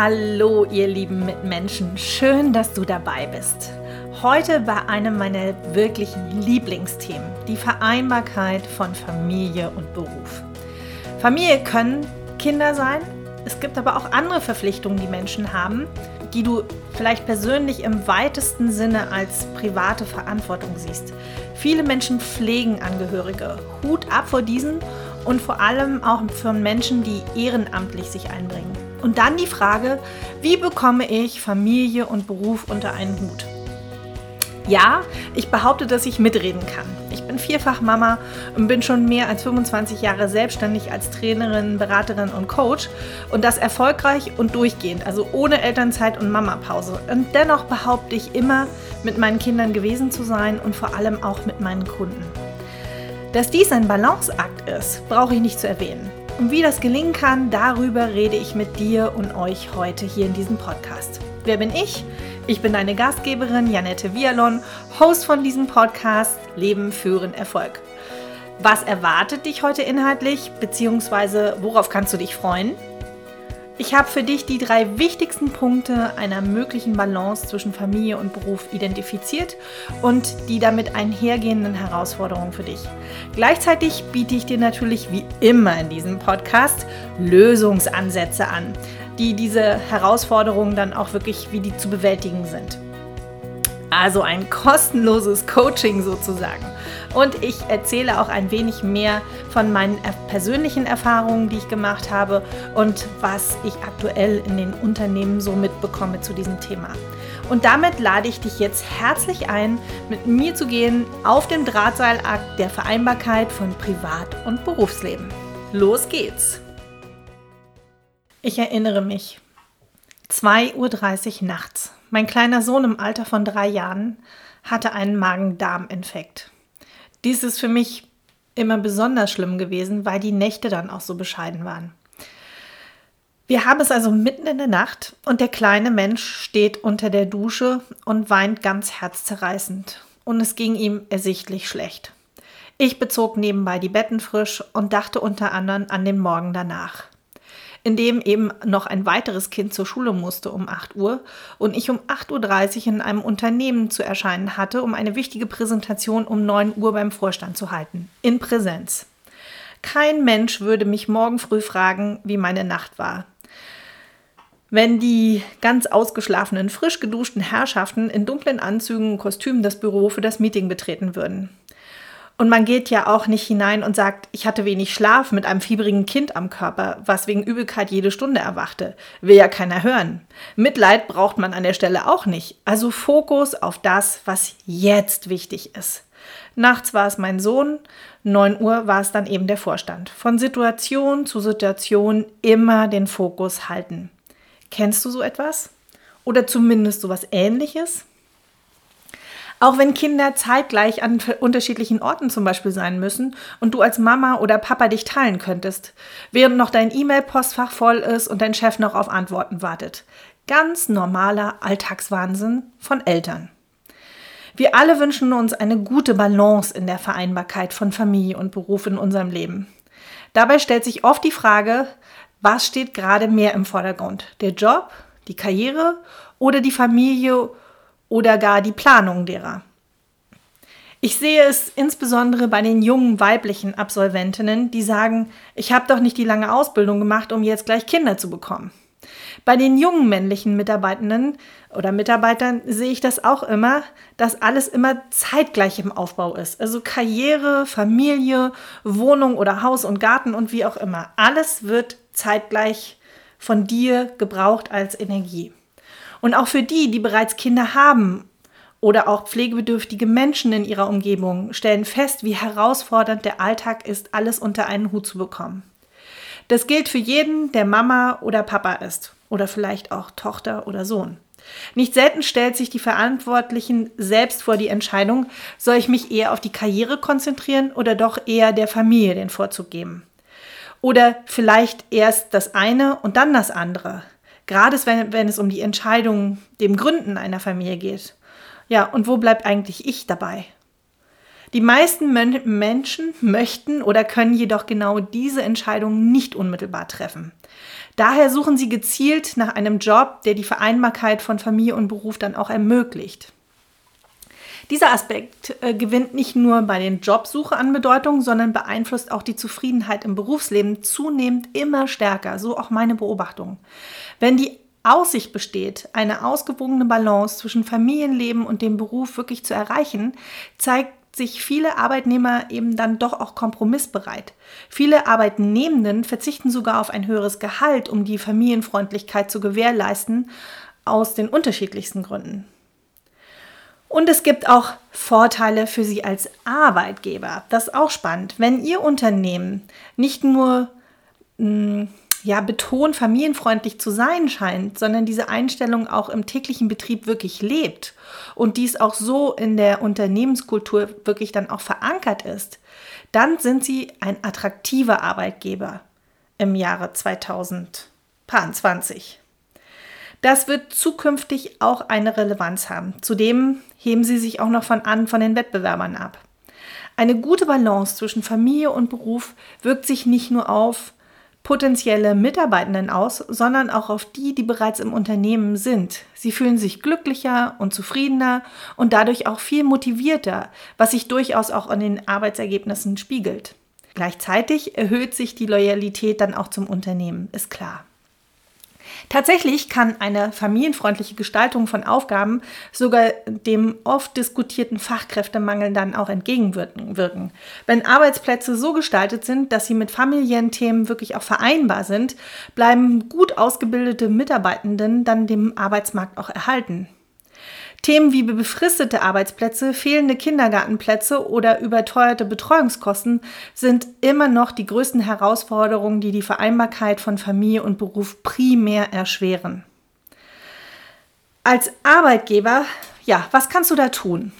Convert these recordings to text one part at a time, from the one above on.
Hallo, ihr lieben Mitmenschen, schön, dass du dabei bist. Heute bei einem meiner wirklichen Lieblingsthemen, die Vereinbarkeit von Familie und Beruf. Familie können Kinder sein, es gibt aber auch andere Verpflichtungen, die Menschen haben, die du vielleicht persönlich im weitesten Sinne als private Verantwortung siehst. Viele Menschen pflegen Angehörige. Hut ab vor diesen und vor allem auch von Menschen, die ehrenamtlich sich einbringen. Und dann die Frage, wie bekomme ich Familie und Beruf unter einen Hut? Ja, ich behaupte, dass ich mitreden kann. Ich bin vierfach Mama und bin schon mehr als 25 Jahre selbstständig als Trainerin, Beraterin und Coach und das erfolgreich und durchgehend, also ohne Elternzeit und Mamapause. Und dennoch behaupte ich immer, mit meinen Kindern gewesen zu sein und vor allem auch mit meinen Kunden. Dass dies ein Balanceakt ist, brauche ich nicht zu erwähnen. Und wie das gelingen kann, darüber rede ich mit dir und euch heute hier in diesem Podcast. Wer bin ich? Ich bin deine Gastgeberin Janette Vialon, Host von diesem Podcast Leben führen Erfolg. Was erwartet dich heute inhaltlich, beziehungsweise worauf kannst du dich freuen? Ich habe für dich die drei wichtigsten Punkte einer möglichen Balance zwischen Familie und Beruf identifiziert und die damit einhergehenden Herausforderungen für dich. Gleichzeitig biete ich dir natürlich wie immer in diesem Podcast Lösungsansätze an, die diese Herausforderungen dann auch wirklich, wie die zu bewältigen sind. Also ein kostenloses Coaching sozusagen. Und ich erzähle auch ein wenig mehr von meinen persönlichen Erfahrungen, die ich gemacht habe und was ich aktuell in den Unternehmen so mitbekomme zu diesem Thema. Und damit lade ich dich jetzt herzlich ein, mit mir zu gehen auf dem Drahtseilakt der Vereinbarkeit von Privat- und Berufsleben. Los geht's! Ich erinnere mich. 2.30 Uhr nachts. Mein kleiner Sohn im Alter von drei Jahren hatte einen Magen-Darm-Infekt. Dies ist für mich immer besonders schlimm gewesen, weil die Nächte dann auch so bescheiden waren. Wir haben es also mitten in der Nacht und der kleine Mensch steht unter der Dusche und weint ganz herzzerreißend. Und es ging ihm ersichtlich schlecht. Ich bezog nebenbei die Betten frisch und dachte unter anderem an den Morgen danach in dem eben noch ein weiteres Kind zur Schule musste um 8 Uhr und ich um 8.30 Uhr in einem Unternehmen zu erscheinen hatte, um eine wichtige Präsentation um 9 Uhr beim Vorstand zu halten. In Präsenz. Kein Mensch würde mich morgen früh fragen, wie meine Nacht war. Wenn die ganz ausgeschlafenen, frisch geduschten Herrschaften in dunklen Anzügen und Kostümen das Büro für das Meeting betreten würden. Und man geht ja auch nicht hinein und sagt, ich hatte wenig Schlaf mit einem fiebrigen Kind am Körper, was wegen Übelkeit jede Stunde erwachte. Will ja keiner hören. Mitleid braucht man an der Stelle auch nicht. Also Fokus auf das, was jetzt wichtig ist. Nachts war es mein Sohn, 9 Uhr war es dann eben der Vorstand. Von Situation zu Situation immer den Fokus halten. Kennst du so etwas? Oder zumindest sowas ähnliches? Auch wenn Kinder zeitgleich an unterschiedlichen Orten zum Beispiel sein müssen und du als Mama oder Papa dich teilen könntest, während noch dein E-Mail-Postfach voll ist und dein Chef noch auf Antworten wartet. Ganz normaler Alltagswahnsinn von Eltern. Wir alle wünschen uns eine gute Balance in der Vereinbarkeit von Familie und Beruf in unserem Leben. Dabei stellt sich oft die Frage, was steht gerade mehr im Vordergrund? Der Job, die Karriere oder die Familie oder gar die Planung derer. Ich sehe es insbesondere bei den jungen weiblichen Absolventinnen, die sagen, ich habe doch nicht die lange Ausbildung gemacht, um jetzt gleich Kinder zu bekommen. Bei den jungen männlichen Mitarbeitenden oder Mitarbeitern sehe ich das auch immer, dass alles immer zeitgleich im Aufbau ist. Also Karriere, Familie, Wohnung oder Haus und Garten und wie auch immer. Alles wird zeitgleich von dir gebraucht als Energie. Und auch für die, die bereits Kinder haben oder auch pflegebedürftige Menschen in ihrer Umgebung, stellen fest, wie herausfordernd der Alltag ist, alles unter einen Hut zu bekommen. Das gilt für jeden, der Mama oder Papa ist oder vielleicht auch Tochter oder Sohn. Nicht selten stellt sich die Verantwortlichen selbst vor die Entscheidung, soll ich mich eher auf die Karriere konzentrieren oder doch eher der Familie den Vorzug geben? Oder vielleicht erst das eine und dann das andere. Gerade wenn, wenn es um die Entscheidung, dem Gründen einer Familie geht. Ja, und wo bleibt eigentlich ich dabei? Die meisten Men Menschen möchten oder können jedoch genau diese Entscheidung nicht unmittelbar treffen. Daher suchen sie gezielt nach einem Job, der die Vereinbarkeit von Familie und Beruf dann auch ermöglicht. Dieser Aspekt äh, gewinnt nicht nur bei den Jobsuche an Bedeutung, sondern beeinflusst auch die Zufriedenheit im Berufsleben zunehmend immer stärker, so auch meine Beobachtung. Wenn die Aussicht besteht, eine ausgewogene Balance zwischen Familienleben und dem Beruf wirklich zu erreichen, zeigt sich viele Arbeitnehmer eben dann doch auch kompromissbereit. Viele Arbeitnehmenden verzichten sogar auf ein höheres Gehalt, um die Familienfreundlichkeit zu gewährleisten, aus den unterschiedlichsten Gründen. Und es gibt auch Vorteile für Sie als Arbeitgeber. Das ist auch spannend. Wenn Ihr Unternehmen nicht nur hm, ja, betont familienfreundlich zu sein scheint, sondern diese Einstellung auch im täglichen Betrieb wirklich lebt und dies auch so in der Unternehmenskultur wirklich dann auch verankert ist, dann sind Sie ein attraktiver Arbeitgeber im Jahre 2020. Das wird zukünftig auch eine Relevanz haben. Zudem heben sie sich auch noch von an von den Wettbewerbern ab. Eine gute Balance zwischen Familie und Beruf wirkt sich nicht nur auf potenzielle Mitarbeitenden aus, sondern auch auf die, die bereits im Unternehmen sind. Sie fühlen sich glücklicher und zufriedener und dadurch auch viel motivierter, was sich durchaus auch in den Arbeitsergebnissen spiegelt. Gleichzeitig erhöht sich die Loyalität dann auch zum Unternehmen, ist klar. Tatsächlich kann eine familienfreundliche Gestaltung von Aufgaben sogar dem oft diskutierten Fachkräftemangel dann auch entgegenwirken. Wenn Arbeitsplätze so gestaltet sind, dass sie mit familiären Themen wirklich auch vereinbar sind, bleiben gut ausgebildete Mitarbeitenden dann dem Arbeitsmarkt auch erhalten. Themen wie befristete Arbeitsplätze, fehlende Kindergartenplätze oder überteuerte Betreuungskosten sind immer noch die größten Herausforderungen, die die Vereinbarkeit von Familie und Beruf primär erschweren. Als Arbeitgeber, ja, was kannst du da tun?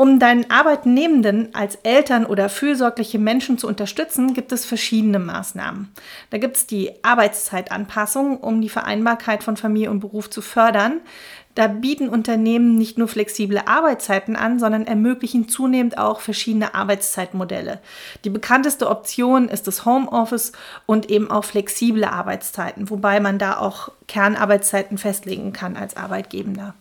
Um deinen Arbeitnehmenden als Eltern oder fürsorgliche Menschen zu unterstützen, gibt es verschiedene Maßnahmen. Da gibt es die Arbeitszeitanpassung, um die Vereinbarkeit von Familie und Beruf zu fördern. Da bieten Unternehmen nicht nur flexible Arbeitszeiten an, sondern ermöglichen zunehmend auch verschiedene Arbeitszeitmodelle. Die bekannteste Option ist das Homeoffice und eben auch flexible Arbeitszeiten, wobei man da auch Kernarbeitszeiten festlegen kann als Arbeitgebender.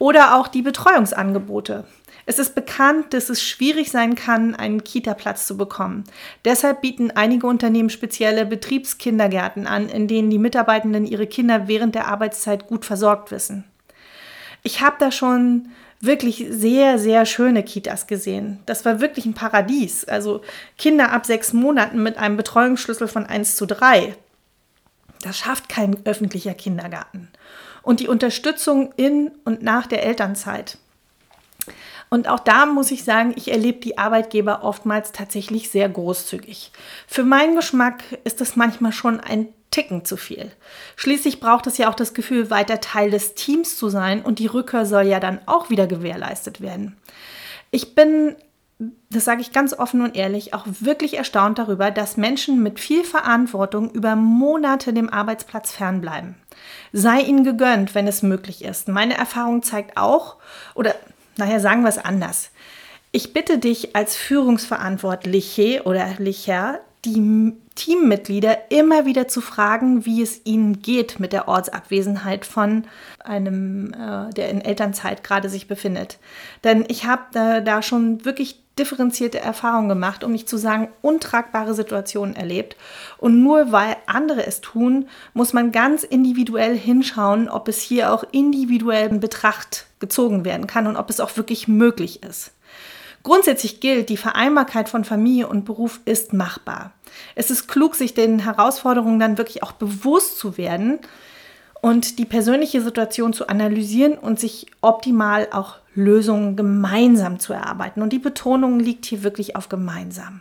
Oder auch die Betreuungsangebote. Es ist bekannt, dass es schwierig sein kann, einen Kita-Platz zu bekommen. Deshalb bieten einige Unternehmen spezielle Betriebskindergärten an, in denen die Mitarbeitenden ihre Kinder während der Arbeitszeit gut versorgt wissen. Ich habe da schon wirklich sehr, sehr schöne Kitas gesehen. Das war wirklich ein Paradies. Also Kinder ab sechs Monaten mit einem Betreuungsschlüssel von 1 zu 3. Das schafft kein öffentlicher Kindergarten. Und die Unterstützung in und nach der Elternzeit. Und auch da muss ich sagen, ich erlebe die Arbeitgeber oftmals tatsächlich sehr großzügig. Für meinen Geschmack ist das manchmal schon ein Ticken zu viel. Schließlich braucht es ja auch das Gefühl, weiter Teil des Teams zu sein und die Rückkehr soll ja dann auch wieder gewährleistet werden. Ich bin, das sage ich ganz offen und ehrlich, auch wirklich erstaunt darüber, dass Menschen mit viel Verantwortung über Monate dem Arbeitsplatz fernbleiben. Sei ihnen gegönnt, wenn es möglich ist. Meine Erfahrung zeigt auch, oder naja, sagen wir es anders. Ich bitte dich als Führungsverantwortliche oder Licher, die Teammitglieder immer wieder zu fragen, wie es ihnen geht mit der Ortsabwesenheit von einem, äh, der in Elternzeit gerade sich befindet. Denn ich habe da, da schon wirklich differenzierte Erfahrungen gemacht, um nicht zu sagen untragbare Situationen erlebt. Und nur weil andere es tun, muss man ganz individuell hinschauen, ob es hier auch individuell in Betracht gezogen werden kann und ob es auch wirklich möglich ist. Grundsätzlich gilt, die Vereinbarkeit von Familie und Beruf ist machbar. Es ist klug, sich den Herausforderungen dann wirklich auch bewusst zu werden und die persönliche Situation zu analysieren und sich optimal auch Lösungen gemeinsam zu erarbeiten. Und die Betonung liegt hier wirklich auf gemeinsam.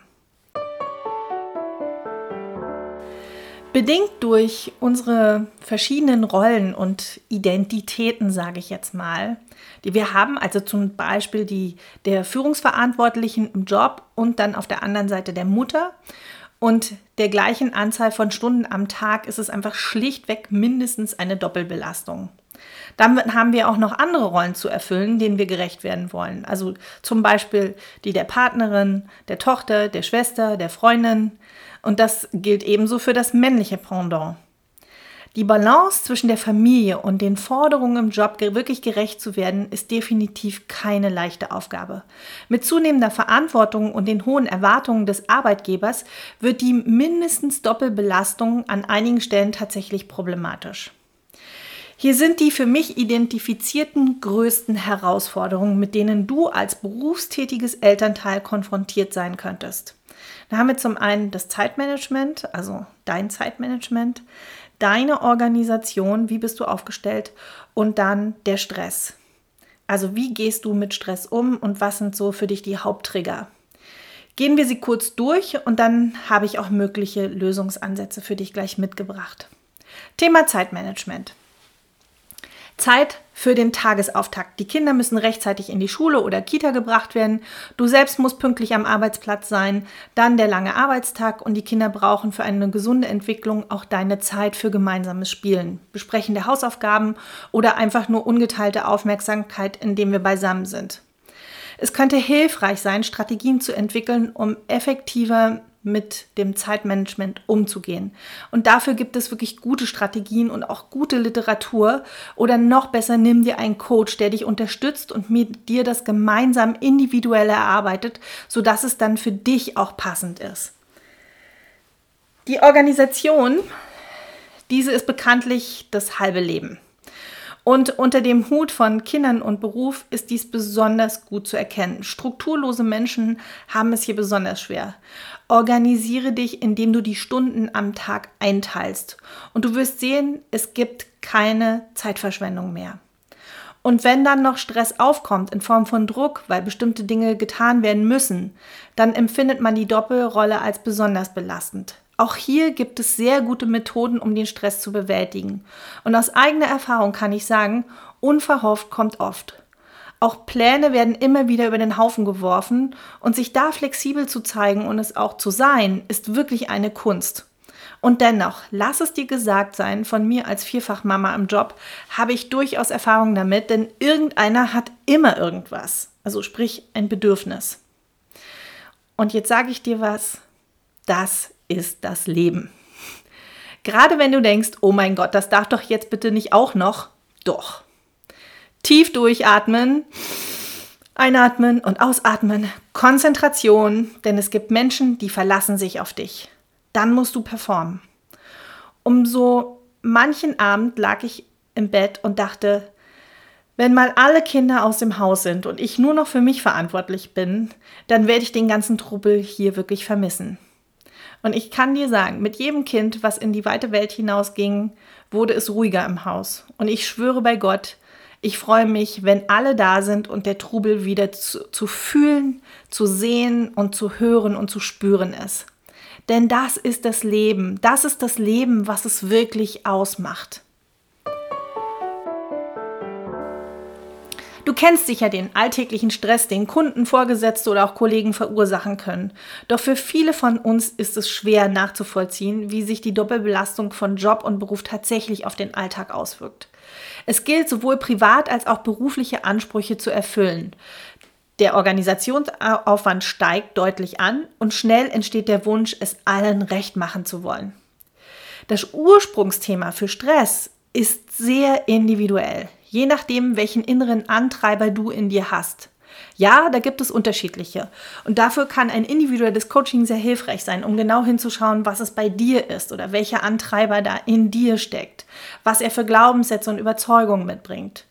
Bedingt durch unsere verschiedenen Rollen und Identitäten, sage ich jetzt mal, die wir haben, also zum Beispiel die der Führungsverantwortlichen im Job und dann auf der anderen Seite der Mutter und der gleichen Anzahl von Stunden am Tag ist es einfach schlichtweg mindestens eine Doppelbelastung. Dann haben wir auch noch andere Rollen zu erfüllen, denen wir gerecht werden wollen. Also zum Beispiel die der Partnerin, der Tochter, der Schwester, der Freundin. Und das gilt ebenso für das männliche Pendant. Die Balance zwischen der Familie und den Forderungen im Job wirklich gerecht zu werden, ist definitiv keine leichte Aufgabe. Mit zunehmender Verantwortung und den hohen Erwartungen des Arbeitgebers wird die mindestens Doppelbelastung an einigen Stellen tatsächlich problematisch. Hier sind die für mich identifizierten größten Herausforderungen, mit denen du als berufstätiges Elternteil konfrontiert sein könntest. Da haben wir zum einen das Zeitmanagement, also dein Zeitmanagement, deine Organisation, wie bist du aufgestellt und dann der Stress. Also wie gehst du mit Stress um und was sind so für dich die Haupttrigger? Gehen wir sie kurz durch und dann habe ich auch mögliche Lösungsansätze für dich gleich mitgebracht. Thema Zeitmanagement. Zeit für den Tagesauftakt. Die Kinder müssen rechtzeitig in die Schule oder Kita gebracht werden. Du selbst musst pünktlich am Arbeitsplatz sein. Dann der lange Arbeitstag und die Kinder brauchen für eine gesunde Entwicklung auch deine Zeit für gemeinsames Spielen, Besprechen der Hausaufgaben oder einfach nur ungeteilte Aufmerksamkeit, indem wir beisammen sind. Es könnte hilfreich sein, Strategien zu entwickeln, um effektiver mit dem Zeitmanagement umzugehen. Und dafür gibt es wirklich gute Strategien und auch gute Literatur. Oder noch besser, nimm dir einen Coach, der dich unterstützt und mit dir das gemeinsam individuell erarbeitet, sodass es dann für dich auch passend ist. Die Organisation, diese ist bekanntlich das halbe Leben. Und unter dem Hut von Kindern und Beruf ist dies besonders gut zu erkennen. Strukturlose Menschen haben es hier besonders schwer. Organisiere dich, indem du die Stunden am Tag einteilst. Und du wirst sehen, es gibt keine Zeitverschwendung mehr. Und wenn dann noch Stress aufkommt in Form von Druck, weil bestimmte Dinge getan werden müssen, dann empfindet man die Doppelrolle als besonders belastend. Auch hier gibt es sehr gute Methoden, um den Stress zu bewältigen. Und aus eigener Erfahrung kann ich sagen, unverhofft kommt oft. Auch Pläne werden immer wieder über den Haufen geworfen und sich da flexibel zu zeigen und es auch zu sein, ist wirklich eine Kunst. Und dennoch, lass es dir gesagt sein, von mir als Vierfachmama im Job habe ich durchaus Erfahrung damit, denn irgendeiner hat immer irgendwas. Also sprich ein Bedürfnis. Und jetzt sage ich dir was, das ist das Leben. Gerade wenn du denkst, oh mein Gott, das darf doch jetzt bitte nicht auch noch, doch. Tief durchatmen, einatmen und ausatmen, Konzentration, denn es gibt Menschen, die verlassen sich auf dich. Dann musst du performen. Um so manchen Abend lag ich im Bett und dachte, wenn mal alle Kinder aus dem Haus sind und ich nur noch für mich verantwortlich bin, dann werde ich den ganzen Trubel hier wirklich vermissen. Und ich kann dir sagen, mit jedem Kind, was in die weite Welt hinausging, wurde es ruhiger im Haus. Und ich schwöre bei Gott, ich freue mich, wenn alle da sind und der Trubel wieder zu, zu fühlen, zu sehen und zu hören und zu spüren ist. Denn das ist das Leben. Das ist das Leben, was es wirklich ausmacht. Du kennst sicher den alltäglichen Stress, den Kunden, Vorgesetzte oder auch Kollegen verursachen können. Doch für viele von uns ist es schwer nachzuvollziehen, wie sich die Doppelbelastung von Job und Beruf tatsächlich auf den Alltag auswirkt. Es gilt sowohl privat als auch berufliche Ansprüche zu erfüllen. Der Organisationsaufwand steigt deutlich an und schnell entsteht der Wunsch, es allen recht machen zu wollen. Das Ursprungsthema für Stress ist sehr individuell, je nachdem, welchen inneren Antreiber du in dir hast. Ja, da gibt es unterschiedliche. Und dafür kann ein individuelles Coaching sehr hilfreich sein, um genau hinzuschauen, was es bei dir ist oder welcher Antreiber da in dir steckt, was er für Glaubenssätze und Überzeugungen mitbringt.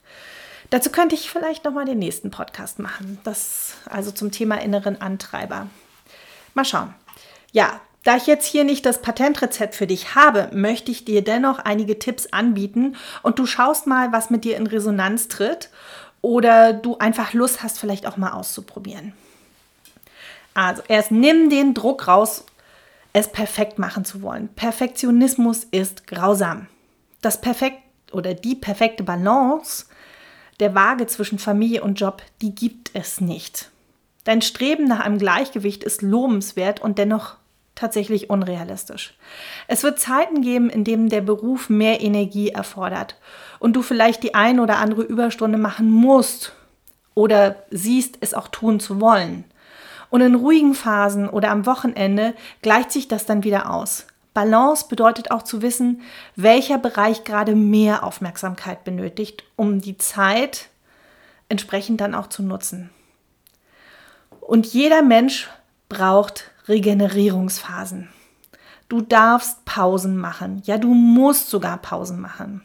Dazu könnte ich vielleicht nochmal den nächsten Podcast machen. Das also zum Thema inneren Antreiber. Mal schauen. Ja, da ich jetzt hier nicht das Patentrezept für dich habe, möchte ich dir dennoch einige Tipps anbieten und du schaust mal, was mit dir in Resonanz tritt oder du einfach Lust hast, vielleicht auch mal auszuprobieren. Also erst nimm den Druck raus, es perfekt machen zu wollen. Perfektionismus ist grausam. Das perfekt oder die perfekte Balance der Waage zwischen Familie und Job, die gibt es nicht. Dein Streben nach einem Gleichgewicht ist lobenswert und dennoch tatsächlich unrealistisch. Es wird Zeiten geben, in denen der Beruf mehr Energie erfordert und du vielleicht die ein oder andere Überstunde machen musst oder siehst, es auch tun zu wollen. Und in ruhigen Phasen oder am Wochenende gleicht sich das dann wieder aus. Balance bedeutet auch zu wissen, welcher Bereich gerade mehr Aufmerksamkeit benötigt, um die Zeit entsprechend dann auch zu nutzen. Und jeder Mensch braucht Regenerierungsphasen. Du darfst Pausen machen. Ja, du musst sogar Pausen machen.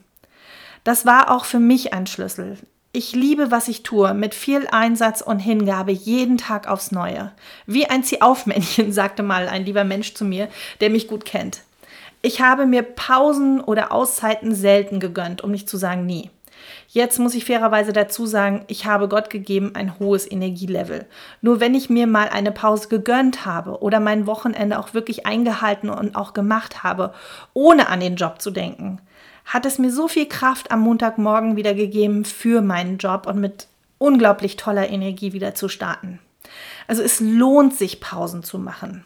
Das war auch für mich ein Schlüssel. Ich liebe, was ich tue, mit viel Einsatz und Hingabe jeden Tag aufs Neue. Wie ein Zieh-auf-Männchen, sagte mal ein lieber Mensch zu mir, der mich gut kennt. Ich habe mir Pausen oder Auszeiten selten gegönnt, um nicht zu sagen nie. Jetzt muss ich fairerweise dazu sagen, ich habe Gott gegeben ein hohes Energielevel. Nur wenn ich mir mal eine Pause gegönnt habe oder mein Wochenende auch wirklich eingehalten und auch gemacht habe, ohne an den Job zu denken, hat es mir so viel Kraft am Montagmorgen wieder gegeben für meinen Job und mit unglaublich toller Energie wieder zu starten. Also es lohnt sich, Pausen zu machen.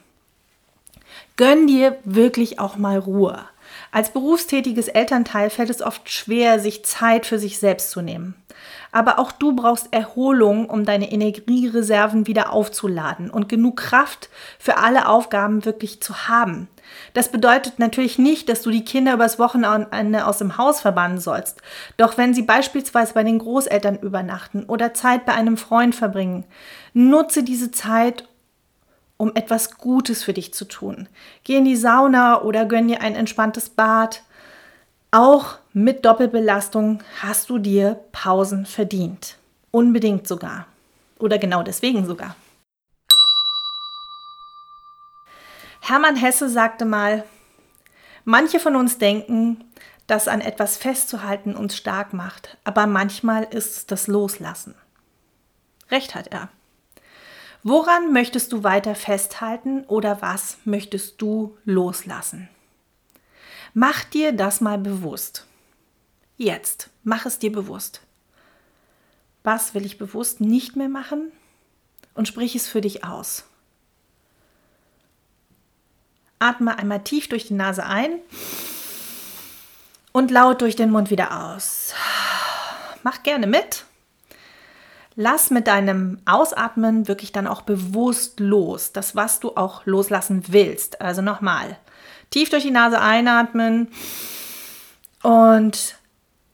Gönn dir wirklich auch mal Ruhe. Als berufstätiges Elternteil fällt es oft schwer, sich Zeit für sich selbst zu nehmen. Aber auch du brauchst Erholung, um deine Energiereserven wieder aufzuladen und genug Kraft für alle Aufgaben wirklich zu haben. Das bedeutet natürlich nicht, dass du die Kinder übers Wochenende aus dem Haus verbannen sollst. Doch wenn sie beispielsweise bei den Großeltern übernachten oder Zeit bei einem Freund verbringen, nutze diese Zeit, um etwas Gutes für dich zu tun. Geh in die Sauna oder gönn dir ein entspanntes Bad. Auch mit Doppelbelastung hast du dir Pausen verdient. Unbedingt sogar. Oder genau deswegen sogar. Hermann Hesse sagte mal, manche von uns denken, dass an etwas festzuhalten uns stark macht, aber manchmal ist es das Loslassen. Recht hat er. Woran möchtest du weiter festhalten oder was möchtest du loslassen? Mach dir das mal bewusst. Jetzt, mach es dir bewusst. Was will ich bewusst nicht mehr machen? Und sprich es für dich aus. Atme einmal tief durch die Nase ein und laut durch den Mund wieder aus. Mach gerne mit. Lass mit deinem Ausatmen wirklich dann auch bewusst los, das, was du auch loslassen willst. Also nochmal, tief durch die Nase einatmen und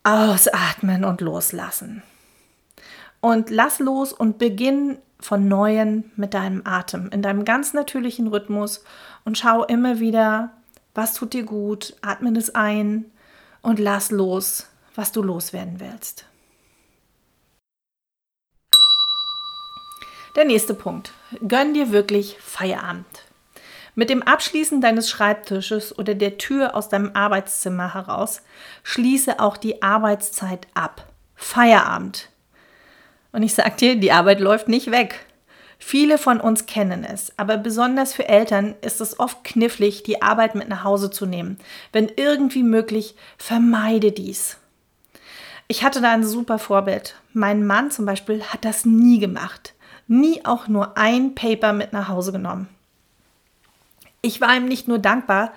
ausatmen und loslassen. Und lass los und beginn von neuem mit deinem Atem, in deinem ganz natürlichen Rhythmus und schau immer wieder, was tut dir gut, atme es ein und lass los, was du loswerden willst. Der nächste Punkt. Gönn dir wirklich Feierabend. Mit dem Abschließen deines Schreibtisches oder der Tür aus deinem Arbeitszimmer heraus schließe auch die Arbeitszeit ab. Feierabend. Und ich sag dir, die Arbeit läuft nicht weg. Viele von uns kennen es, aber besonders für Eltern ist es oft knifflig, die Arbeit mit nach Hause zu nehmen. Wenn irgendwie möglich, vermeide dies. Ich hatte da ein super Vorbild. Mein Mann zum Beispiel hat das nie gemacht nie auch nur ein Paper mit nach Hause genommen. Ich war ihm nicht nur dankbar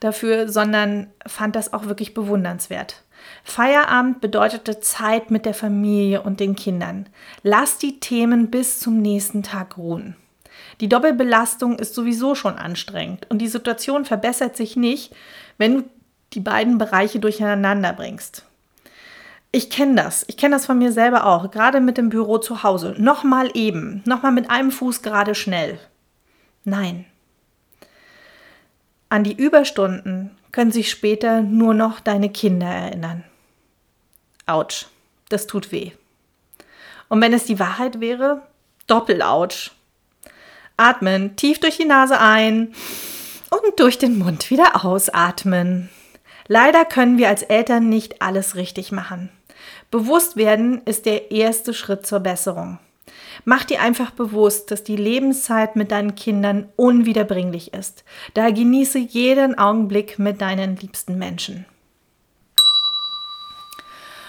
dafür, sondern fand das auch wirklich bewundernswert. Feierabend bedeutete Zeit mit der Familie und den Kindern. Lass die Themen bis zum nächsten Tag ruhen. Die Doppelbelastung ist sowieso schon anstrengend und die Situation verbessert sich nicht, wenn du die beiden Bereiche durcheinander bringst. Ich kenne das. Ich kenne das von mir selber auch. Gerade mit dem Büro zu Hause. Nochmal eben. Nochmal mit einem Fuß gerade schnell. Nein. An die Überstunden können sich später nur noch deine Kinder erinnern. Autsch. Das tut weh. Und wenn es die Wahrheit wäre, Doppelautsch. Atmen, tief durch die Nase ein und durch den Mund wieder ausatmen. Leider können wir als Eltern nicht alles richtig machen. Bewusst werden ist der erste Schritt zur Besserung. Mach dir einfach bewusst, dass die Lebenszeit mit deinen Kindern unwiederbringlich ist. Da genieße jeden Augenblick mit deinen liebsten Menschen.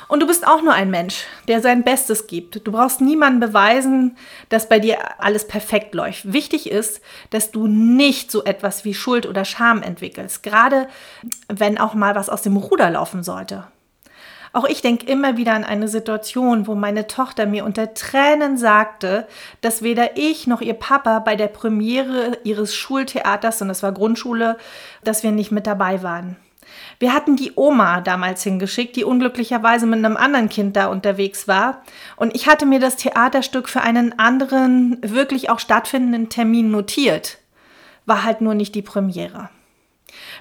Und du bist auch nur ein Mensch, der sein Bestes gibt. Du brauchst niemandem beweisen, dass bei dir alles perfekt läuft. Wichtig ist, dass du nicht so etwas wie Schuld oder Scham entwickelst, gerade wenn auch mal was aus dem Ruder laufen sollte. Auch ich denke immer wieder an eine Situation, wo meine Tochter mir unter Tränen sagte, dass weder ich noch ihr Papa bei der Premiere ihres Schultheaters, und das war Grundschule, dass wir nicht mit dabei waren. Wir hatten die Oma damals hingeschickt, die unglücklicherweise mit einem anderen Kind da unterwegs war. Und ich hatte mir das Theaterstück für einen anderen, wirklich auch stattfindenden Termin notiert. War halt nur nicht die Premiere.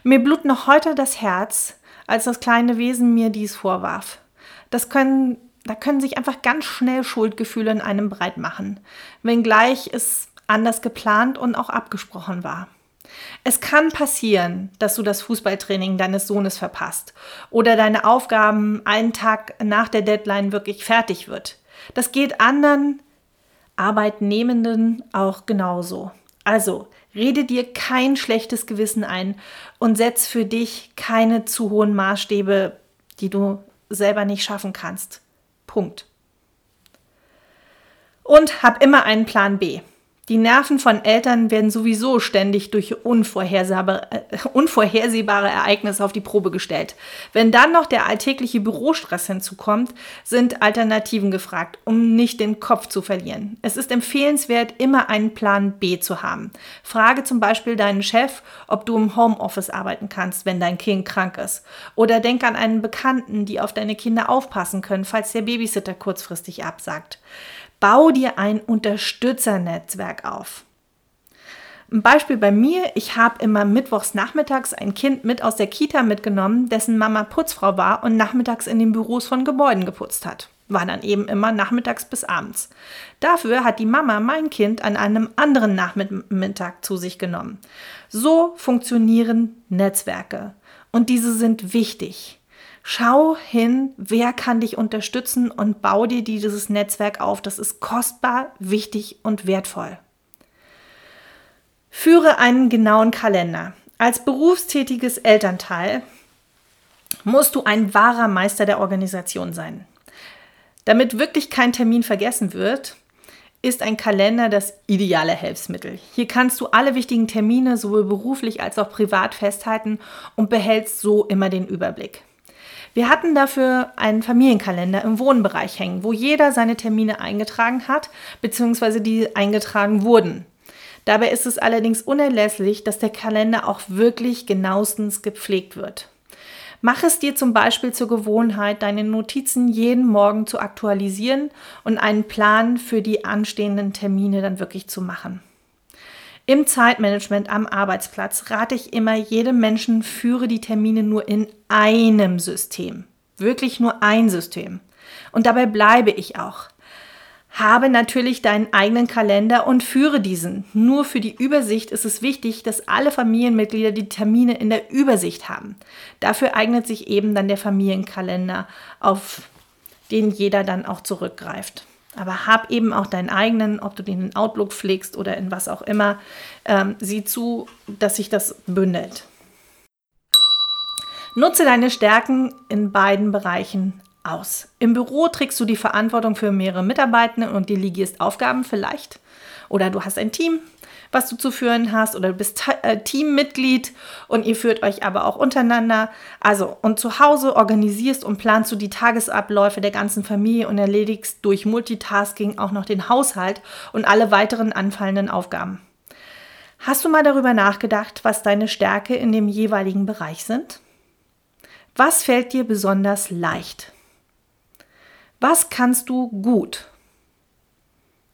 Mir blut noch heute das Herz, als das kleine Wesen mir dies vorwarf. Das können, da können sich einfach ganz schnell Schuldgefühle in einem breit machen, wenngleich es anders geplant und auch abgesprochen war. Es kann passieren, dass du das Fußballtraining deines Sohnes verpasst oder deine Aufgaben einen Tag nach der Deadline wirklich fertig wird. Das geht anderen Arbeitnehmenden auch genauso. Also rede dir kein schlechtes Gewissen ein und setz für dich keine zu hohen Maßstäbe, die du selber nicht schaffen kannst. Punkt. Und hab immer einen Plan B. Die Nerven von Eltern werden sowieso ständig durch unvorhersehbare, äh, unvorhersehbare Ereignisse auf die Probe gestellt. Wenn dann noch der alltägliche Bürostress hinzukommt, sind Alternativen gefragt, um nicht den Kopf zu verlieren. Es ist empfehlenswert, immer einen Plan B zu haben. Frage zum Beispiel deinen Chef, ob du im Homeoffice arbeiten kannst, wenn dein Kind krank ist. Oder denk an einen Bekannten, die auf deine Kinder aufpassen können, falls der Babysitter kurzfristig absagt. Bau dir ein Unterstützernetzwerk auf. Ein Beispiel bei mir, ich habe immer mittwochs nachmittags ein Kind mit aus der Kita mitgenommen, dessen Mama Putzfrau war und nachmittags in den Büros von Gebäuden geputzt hat. War dann eben immer nachmittags bis abends. Dafür hat die Mama mein Kind an einem anderen Nachmittag zu sich genommen. So funktionieren Netzwerke und diese sind wichtig. Schau hin, wer kann dich unterstützen und bau dir dieses Netzwerk auf. Das ist kostbar, wichtig und wertvoll. Führe einen genauen Kalender. Als berufstätiges Elternteil musst du ein wahrer Meister der Organisation sein. Damit wirklich kein Termin vergessen wird, ist ein Kalender das ideale Hilfsmittel. Hier kannst du alle wichtigen Termine sowohl beruflich als auch privat festhalten und behältst so immer den Überblick. Wir hatten dafür einen Familienkalender im Wohnbereich hängen, wo jeder seine Termine eingetragen hat, beziehungsweise die eingetragen wurden. Dabei ist es allerdings unerlässlich, dass der Kalender auch wirklich genauestens gepflegt wird. Mach es dir zum Beispiel zur Gewohnheit, deine Notizen jeden Morgen zu aktualisieren und einen Plan für die anstehenden Termine dann wirklich zu machen. Im Zeitmanagement am Arbeitsplatz rate ich immer jedem Menschen, führe die Termine nur in einem System. Wirklich nur ein System. Und dabei bleibe ich auch. Habe natürlich deinen eigenen Kalender und führe diesen. Nur für die Übersicht ist es wichtig, dass alle Familienmitglieder die Termine in der Übersicht haben. Dafür eignet sich eben dann der Familienkalender, auf den jeder dann auch zurückgreift. Aber hab eben auch deinen eigenen, ob du den in Outlook pflegst oder in was auch immer. Ähm, sieh zu, dass sich das bündelt. Nutze deine Stärken in beiden Bereichen aus. Im Büro trägst du die Verantwortung für mehrere Mitarbeitende und delegierst Aufgaben vielleicht. Oder du hast ein Team, was du zu führen hast oder du bist äh, Teammitglied und ihr führt euch aber auch untereinander. Also und zu Hause organisierst und planst du die Tagesabläufe der ganzen Familie und erledigst durch Multitasking auch noch den Haushalt und alle weiteren anfallenden Aufgaben. Hast du mal darüber nachgedacht, was deine Stärke in dem jeweiligen Bereich sind? Was fällt dir besonders leicht? Was kannst du gut?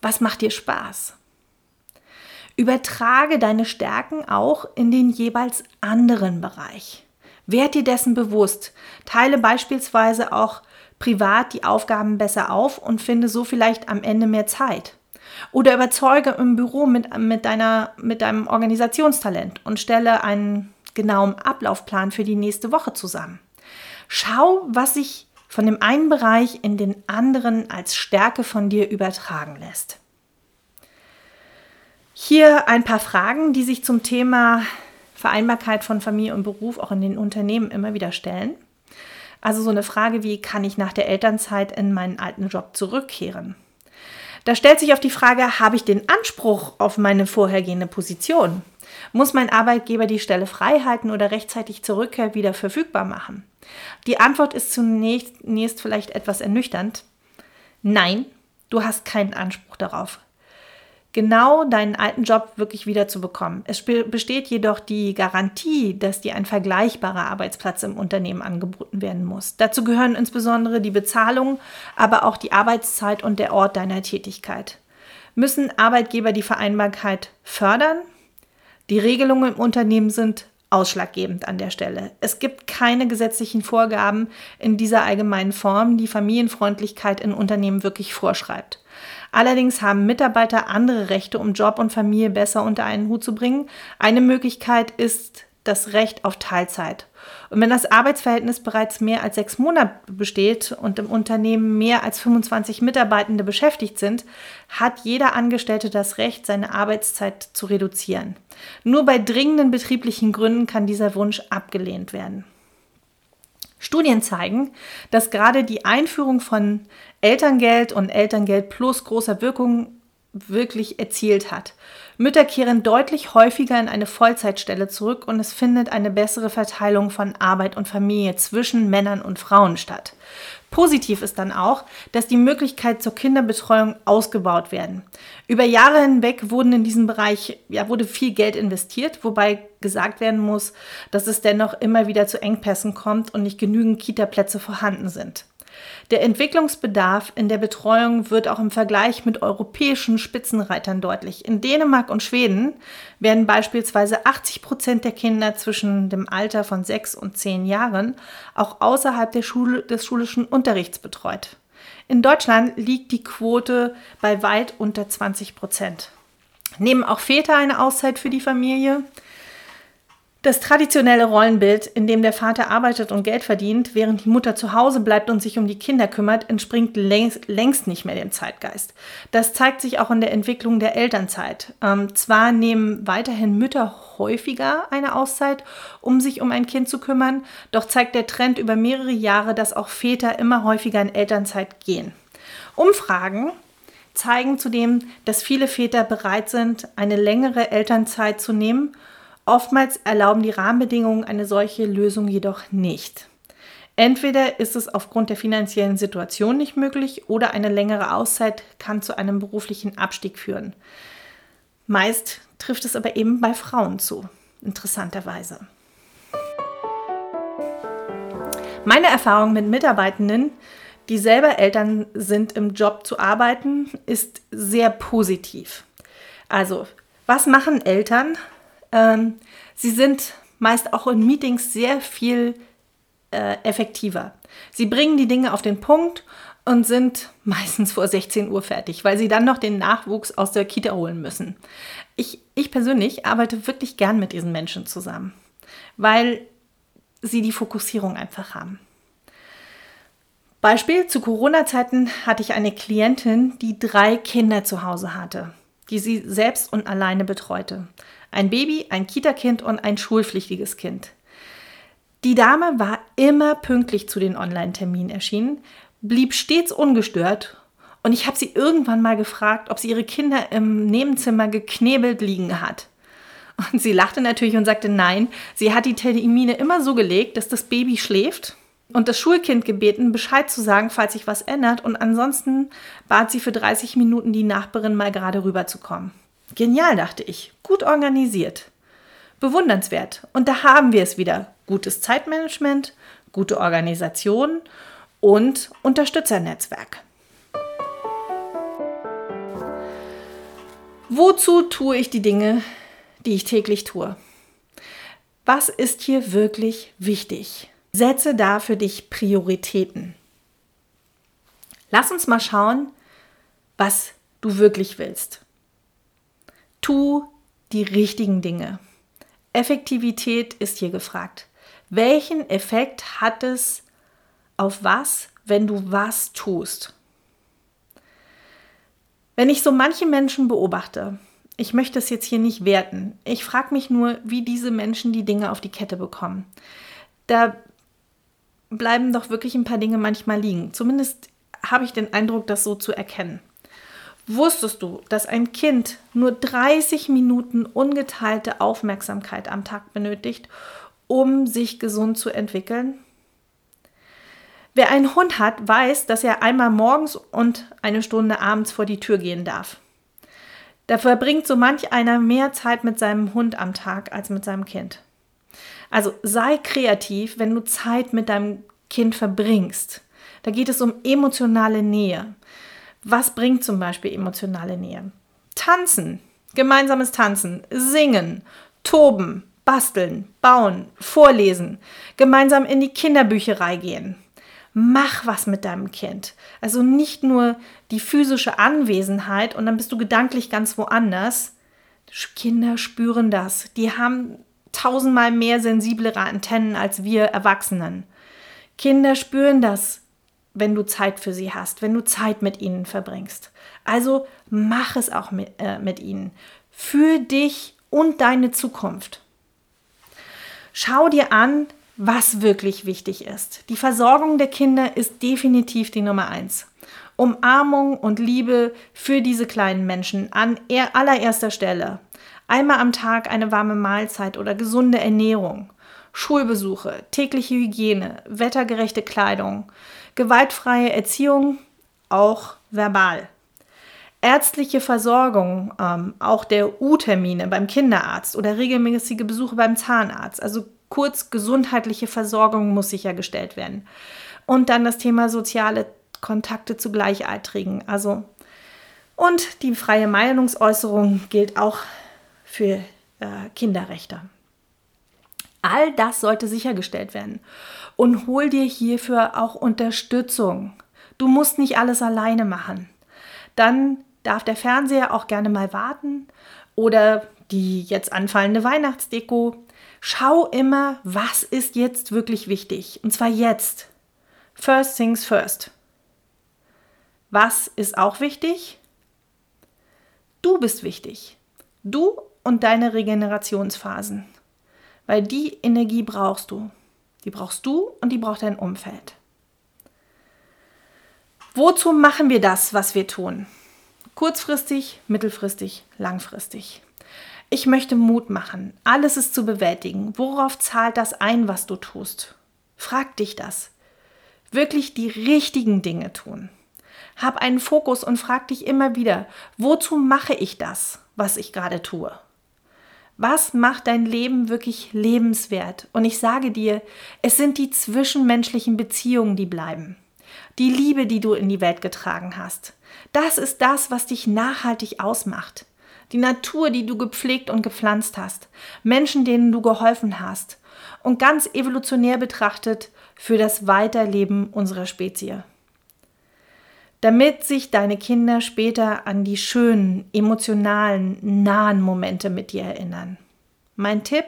Was macht dir Spaß? Übertrage deine Stärken auch in den jeweils anderen Bereich. Werd dir dessen bewusst. Teile beispielsweise auch privat die Aufgaben besser auf und finde so vielleicht am Ende mehr Zeit. Oder überzeuge im Büro mit, mit, deiner, mit deinem Organisationstalent und stelle einen genauen Ablaufplan für die nächste Woche zusammen. Schau, was sich von dem einen Bereich in den anderen als Stärke von dir übertragen lässt. Hier ein paar Fragen, die sich zum Thema Vereinbarkeit von Familie und Beruf auch in den Unternehmen immer wieder stellen. Also so eine Frage wie, kann ich nach der Elternzeit in meinen alten Job zurückkehren? Da stellt sich auf die Frage, habe ich den Anspruch auf meine vorhergehende Position? Muss mein Arbeitgeber die Stelle frei halten oder rechtzeitig zur wieder verfügbar machen? Die Antwort ist zunächst vielleicht etwas ernüchternd. Nein, du hast keinen Anspruch darauf genau deinen alten Job wirklich wieder zu bekommen. Es besteht jedoch die Garantie, dass dir ein vergleichbarer Arbeitsplatz im Unternehmen angeboten werden muss. Dazu gehören insbesondere die Bezahlung, aber auch die Arbeitszeit und der Ort deiner Tätigkeit. Müssen Arbeitgeber die Vereinbarkeit fördern? Die Regelungen im Unternehmen sind ausschlaggebend an der Stelle. Es gibt keine gesetzlichen Vorgaben in dieser allgemeinen Form, die Familienfreundlichkeit in Unternehmen wirklich vorschreibt. Allerdings haben Mitarbeiter andere Rechte, um Job und Familie besser unter einen Hut zu bringen. Eine Möglichkeit ist das Recht auf Teilzeit. Und wenn das Arbeitsverhältnis bereits mehr als sechs Monate besteht und im Unternehmen mehr als 25 Mitarbeitende beschäftigt sind, hat jeder Angestellte das Recht, seine Arbeitszeit zu reduzieren. Nur bei dringenden betrieblichen Gründen kann dieser Wunsch abgelehnt werden. Studien zeigen, dass gerade die Einführung von Elterngeld und Elterngeld plus großer Wirkung wirklich erzielt hat. Mütter kehren deutlich häufiger in eine Vollzeitstelle zurück und es findet eine bessere Verteilung von Arbeit und Familie zwischen Männern und Frauen statt. Positiv ist dann auch, dass die Möglichkeit zur Kinderbetreuung ausgebaut werden. Über Jahre hinweg wurden in diesem Bereich ja, wurde viel Geld investiert, wobei gesagt werden muss, dass es dennoch immer wieder zu Engpässen kommt und nicht genügend Kita-Plätze vorhanden sind. Der Entwicklungsbedarf in der Betreuung wird auch im Vergleich mit europäischen Spitzenreitern deutlich. In Dänemark und Schweden werden beispielsweise 80 Prozent der Kinder zwischen dem Alter von sechs und zehn Jahren auch außerhalb der Schule, des schulischen Unterrichts betreut. In Deutschland liegt die Quote bei weit unter 20 Prozent. Nehmen auch Väter eine Auszeit für die Familie? Das traditionelle Rollenbild, in dem der Vater arbeitet und Geld verdient, während die Mutter zu Hause bleibt und sich um die Kinder kümmert, entspringt längst, längst nicht mehr dem Zeitgeist. Das zeigt sich auch in der Entwicklung der Elternzeit. Ähm, zwar nehmen weiterhin Mütter häufiger eine Auszeit, um sich um ein Kind zu kümmern, doch zeigt der Trend über mehrere Jahre, dass auch Väter immer häufiger in Elternzeit gehen. Umfragen zeigen zudem, dass viele Väter bereit sind, eine längere Elternzeit zu nehmen Oftmals erlauben die Rahmenbedingungen eine solche Lösung jedoch nicht. Entweder ist es aufgrund der finanziellen Situation nicht möglich oder eine längere Auszeit kann zu einem beruflichen Abstieg führen. Meist trifft es aber eben bei Frauen zu, interessanterweise. Meine Erfahrung mit Mitarbeitenden, die selber Eltern sind, im Job zu arbeiten, ist sehr positiv. Also, was machen Eltern, ähm, sie sind meist auch in Meetings sehr viel äh, effektiver. Sie bringen die Dinge auf den Punkt und sind meistens vor 16 Uhr fertig, weil sie dann noch den Nachwuchs aus der Kita holen müssen. Ich, ich persönlich arbeite wirklich gern mit diesen Menschen zusammen, weil sie die Fokussierung einfach haben. Beispiel, zu Corona-Zeiten hatte ich eine Klientin, die drei Kinder zu Hause hatte, die sie selbst und alleine betreute. Ein Baby, ein Kita-Kind und ein schulpflichtiges Kind. Die Dame war immer pünktlich zu den Online-Terminen erschienen, blieb stets ungestört und ich habe sie irgendwann mal gefragt, ob sie ihre Kinder im Nebenzimmer geknebelt liegen hat. Und sie lachte natürlich und sagte nein, sie hat die Termine immer so gelegt, dass das Baby schläft und das Schulkind gebeten, Bescheid zu sagen, falls sich was ändert und ansonsten bat sie für 30 Minuten die Nachbarin mal gerade rüberzukommen. Genial, dachte ich. Gut organisiert. Bewundernswert. Und da haben wir es wieder. Gutes Zeitmanagement, gute Organisation und Unterstützernetzwerk. Wozu tue ich die Dinge, die ich täglich tue? Was ist hier wirklich wichtig? Setze da für dich Prioritäten. Lass uns mal schauen, was du wirklich willst. Tu die richtigen Dinge. Effektivität ist hier gefragt. Welchen Effekt hat es auf was, wenn du was tust? Wenn ich so manche Menschen beobachte, ich möchte es jetzt hier nicht werten, ich frage mich nur, wie diese Menschen die Dinge auf die Kette bekommen. Da bleiben doch wirklich ein paar Dinge manchmal liegen. Zumindest habe ich den Eindruck, das so zu erkennen. Wusstest du, dass ein Kind nur 30 Minuten ungeteilte Aufmerksamkeit am Tag benötigt, um sich gesund zu entwickeln? Wer einen Hund hat, weiß, dass er einmal morgens und eine Stunde abends vor die Tür gehen darf. Da verbringt so manch einer mehr Zeit mit seinem Hund am Tag als mit seinem Kind. Also sei kreativ, wenn du Zeit mit deinem Kind verbringst. Da geht es um emotionale Nähe. Was bringt zum Beispiel emotionale Nähe? Tanzen, gemeinsames Tanzen, singen, toben, basteln, bauen, vorlesen, gemeinsam in die Kinderbücherei gehen. Mach was mit deinem Kind. Also nicht nur die physische Anwesenheit und dann bist du gedanklich ganz woanders. Kinder spüren das. Die haben tausendmal mehr sensiblere Antennen als wir Erwachsenen. Kinder spüren das, wenn du Zeit für sie hast, wenn du Zeit mit ihnen verbringst. Also mach es auch mit, äh, mit ihnen. Für dich und deine Zukunft. Schau dir an, was wirklich wichtig ist. Die Versorgung der Kinder ist definitiv die Nummer eins. Umarmung und Liebe für diese kleinen Menschen an allererster Stelle. Einmal am Tag eine warme Mahlzeit oder gesunde Ernährung. Schulbesuche, tägliche Hygiene, wettergerechte Kleidung, gewaltfreie Erziehung, auch verbal. Ärztliche Versorgung, ähm, auch der U-Termine beim Kinderarzt oder regelmäßige Besuche beim Zahnarzt, also kurz gesundheitliche Versorgung muss sichergestellt werden. Und dann das Thema soziale Kontakte zu Gleichaltrigen. Also und die freie Meinungsäußerung gilt auch für äh, Kinderrechte. All das sollte sichergestellt werden. Und hol dir hierfür auch Unterstützung. Du musst nicht alles alleine machen. Dann darf der Fernseher auch gerne mal warten oder die jetzt anfallende Weihnachtsdeko. Schau immer, was ist jetzt wirklich wichtig. Und zwar jetzt. First things first. Was ist auch wichtig? Du bist wichtig. Du und deine Regenerationsphasen weil die Energie brauchst du. Die brauchst du und die braucht dein Umfeld. Wozu machen wir das, was wir tun? Kurzfristig, mittelfristig, langfristig. Ich möchte Mut machen. Alles ist zu bewältigen. Worauf zahlt das ein, was du tust? Frag dich das. Wirklich die richtigen Dinge tun. Hab einen Fokus und frag dich immer wieder, wozu mache ich das, was ich gerade tue? Was macht dein Leben wirklich lebenswert? Und ich sage dir, es sind die zwischenmenschlichen Beziehungen, die bleiben. Die Liebe, die du in die Welt getragen hast. Das ist das, was dich nachhaltig ausmacht. Die Natur, die du gepflegt und gepflanzt hast. Menschen, denen du geholfen hast. Und ganz evolutionär betrachtet für das Weiterleben unserer Spezies damit sich deine Kinder später an die schönen, emotionalen, nahen Momente mit dir erinnern. Mein Tipp?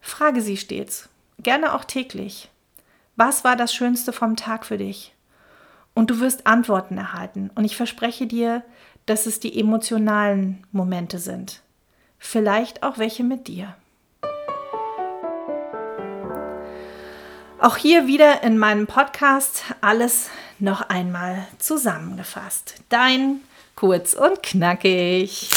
Frage sie stets, gerne auch täglich. Was war das Schönste vom Tag für dich? Und du wirst Antworten erhalten. Und ich verspreche dir, dass es die emotionalen Momente sind. Vielleicht auch welche mit dir. Auch hier wieder in meinem Podcast alles noch einmal zusammengefasst. Dein kurz und knackig.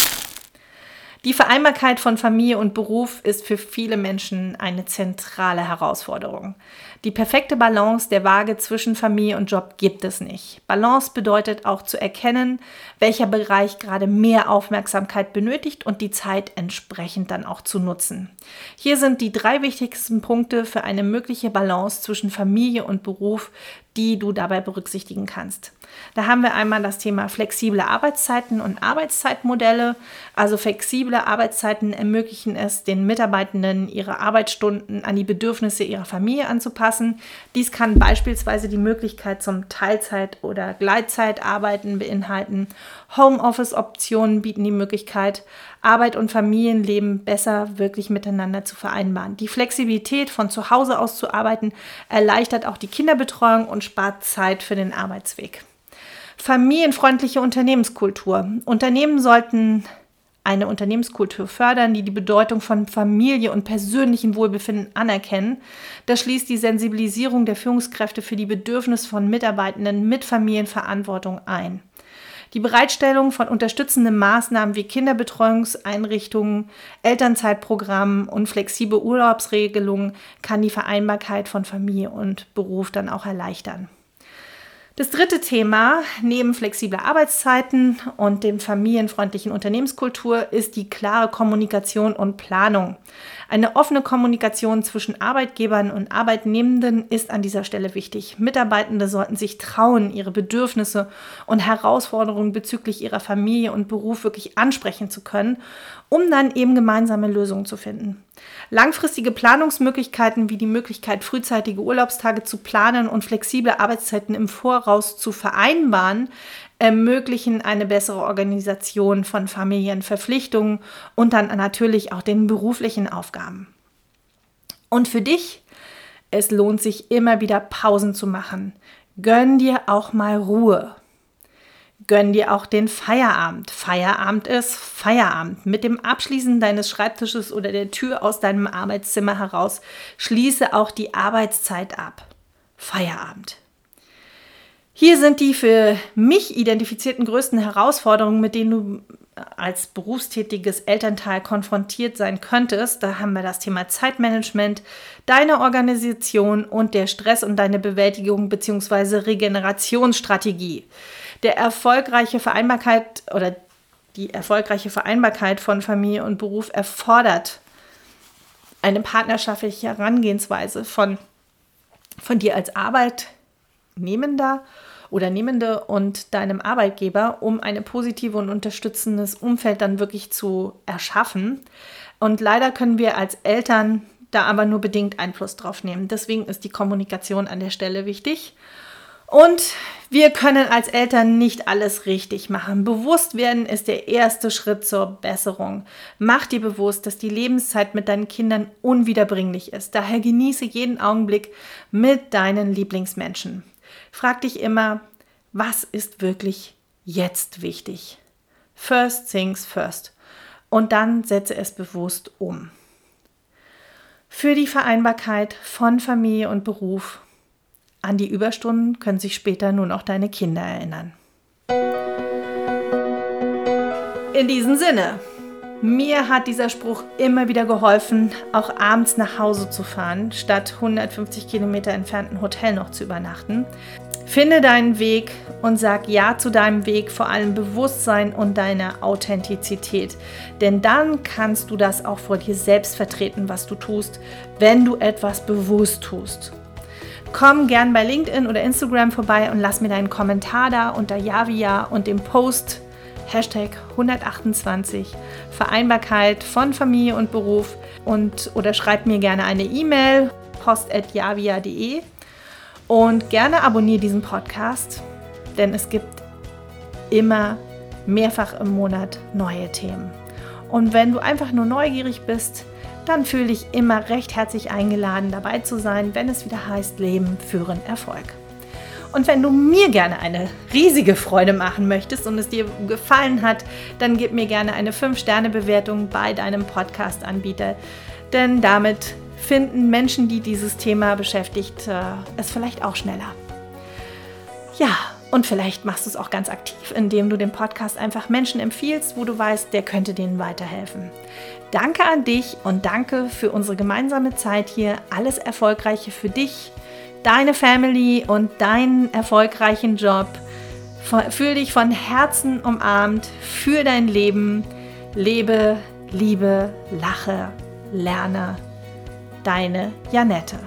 Die Vereinbarkeit von Familie und Beruf ist für viele Menschen eine zentrale Herausforderung. Die perfekte Balance der Waage zwischen Familie und Job gibt es nicht. Balance bedeutet auch zu erkennen, welcher Bereich gerade mehr Aufmerksamkeit benötigt und die Zeit entsprechend dann auch zu nutzen. Hier sind die drei wichtigsten Punkte für eine mögliche Balance zwischen Familie und Beruf, die du dabei berücksichtigen kannst. Da haben wir einmal das Thema flexible Arbeitszeiten und Arbeitszeitmodelle. Also flexible Arbeitszeiten ermöglichen es den Mitarbeitenden, ihre Arbeitsstunden an die Bedürfnisse ihrer Familie anzupassen. Dies kann beispielsweise die Möglichkeit zum Teilzeit- oder Gleitzeitarbeiten beinhalten. Homeoffice-Optionen bieten die Möglichkeit, Arbeit und Familienleben besser wirklich miteinander zu vereinbaren. Die Flexibilität von zu Hause aus zu arbeiten erleichtert auch die Kinderbetreuung und spart Zeit für den Arbeitsweg. Familienfreundliche Unternehmenskultur. Unternehmen sollten eine Unternehmenskultur fördern, die die Bedeutung von Familie und persönlichem Wohlbefinden anerkennen. Das schließt die Sensibilisierung der Führungskräfte für die Bedürfnisse von Mitarbeitenden mit Familienverantwortung ein. Die Bereitstellung von unterstützenden Maßnahmen wie Kinderbetreuungseinrichtungen, Elternzeitprogrammen und flexible Urlaubsregelungen kann die Vereinbarkeit von Familie und Beruf dann auch erleichtern. Das dritte Thema neben flexibler Arbeitszeiten und dem familienfreundlichen Unternehmenskultur ist die klare Kommunikation und Planung. Eine offene Kommunikation zwischen Arbeitgebern und Arbeitnehmenden ist an dieser Stelle wichtig. Mitarbeitende sollten sich trauen, ihre Bedürfnisse und Herausforderungen bezüglich ihrer Familie und Beruf wirklich ansprechen zu können, um dann eben gemeinsame Lösungen zu finden. Langfristige Planungsmöglichkeiten wie die Möglichkeit, frühzeitige Urlaubstage zu planen und flexible Arbeitszeiten im Voraus zu vereinbaren, ermöglichen eine bessere Organisation von Familienverpflichtungen und dann natürlich auch den beruflichen Aufgaben. Und für dich, es lohnt sich immer wieder Pausen zu machen. Gönn dir auch mal Ruhe. Gönn dir auch den Feierabend. Feierabend ist Feierabend. Mit dem Abschließen deines Schreibtisches oder der Tür aus deinem Arbeitszimmer heraus schließe auch die Arbeitszeit ab. Feierabend. Hier sind die für mich identifizierten größten Herausforderungen, mit denen du als berufstätiges Elternteil konfrontiert sein könntest. Da haben wir das Thema Zeitmanagement, deine Organisation und der Stress und deine Bewältigung bzw. Regenerationsstrategie. Der erfolgreiche Vereinbarkeit oder die erfolgreiche Vereinbarkeit von Familie und Beruf erfordert eine partnerschaftliche Herangehensweise von, von dir als Arbeitnehmender oder Nehmende und deinem Arbeitgeber, um eine positive und unterstützendes Umfeld dann wirklich zu erschaffen. Und leider können wir als Eltern da aber nur bedingt Einfluss drauf nehmen. Deswegen ist die Kommunikation an der Stelle wichtig. Und wir können als Eltern nicht alles richtig machen. Bewusst werden ist der erste Schritt zur Besserung. Mach dir bewusst, dass die Lebenszeit mit deinen Kindern unwiederbringlich ist. Daher genieße jeden Augenblick mit deinen Lieblingsmenschen. Frag dich immer, was ist wirklich jetzt wichtig? First things first. Und dann setze es bewusst um. Für die Vereinbarkeit von Familie und Beruf. An die Überstunden können sich später nur noch deine Kinder erinnern. In diesem Sinne, mir hat dieser Spruch immer wieder geholfen, auch abends nach Hause zu fahren, statt 150 Kilometer entfernten Hotel noch zu übernachten. Finde deinen Weg und sag Ja zu deinem Weg, vor allem Bewusstsein und deiner Authentizität. Denn dann kannst du das auch vor dir selbst vertreten, was du tust, wenn du etwas bewusst tust. Komm gern bei LinkedIn oder Instagram vorbei und lass mir deinen Kommentar da unter Javia und dem Post Hashtag 128 Vereinbarkeit von Familie und Beruf und oder schreib mir gerne eine E-Mail post.javia.de und gerne abonniere diesen Podcast, denn es gibt immer mehrfach im Monat neue Themen. Und wenn du einfach nur neugierig bist, dann fühle dich immer recht herzlich eingeladen, dabei zu sein, wenn es wieder heißt Leben führen Erfolg. Und wenn du mir gerne eine riesige Freude machen möchtest und es dir gefallen hat, dann gib mir gerne eine 5-Sterne-Bewertung bei deinem Podcast-Anbieter. Denn damit finden Menschen, die dieses Thema beschäftigt, äh, es vielleicht auch schneller. Ja, und vielleicht machst du es auch ganz aktiv, indem du den Podcast einfach Menschen empfiehlst, wo du weißt, der könnte denen weiterhelfen. Danke an dich und danke für unsere gemeinsame Zeit hier. Alles Erfolgreiche für dich deine Family und deinen erfolgreichen Job. Fühl dich von Herzen umarmt für dein Leben. Lebe, liebe, lache, lerne. Deine Janette.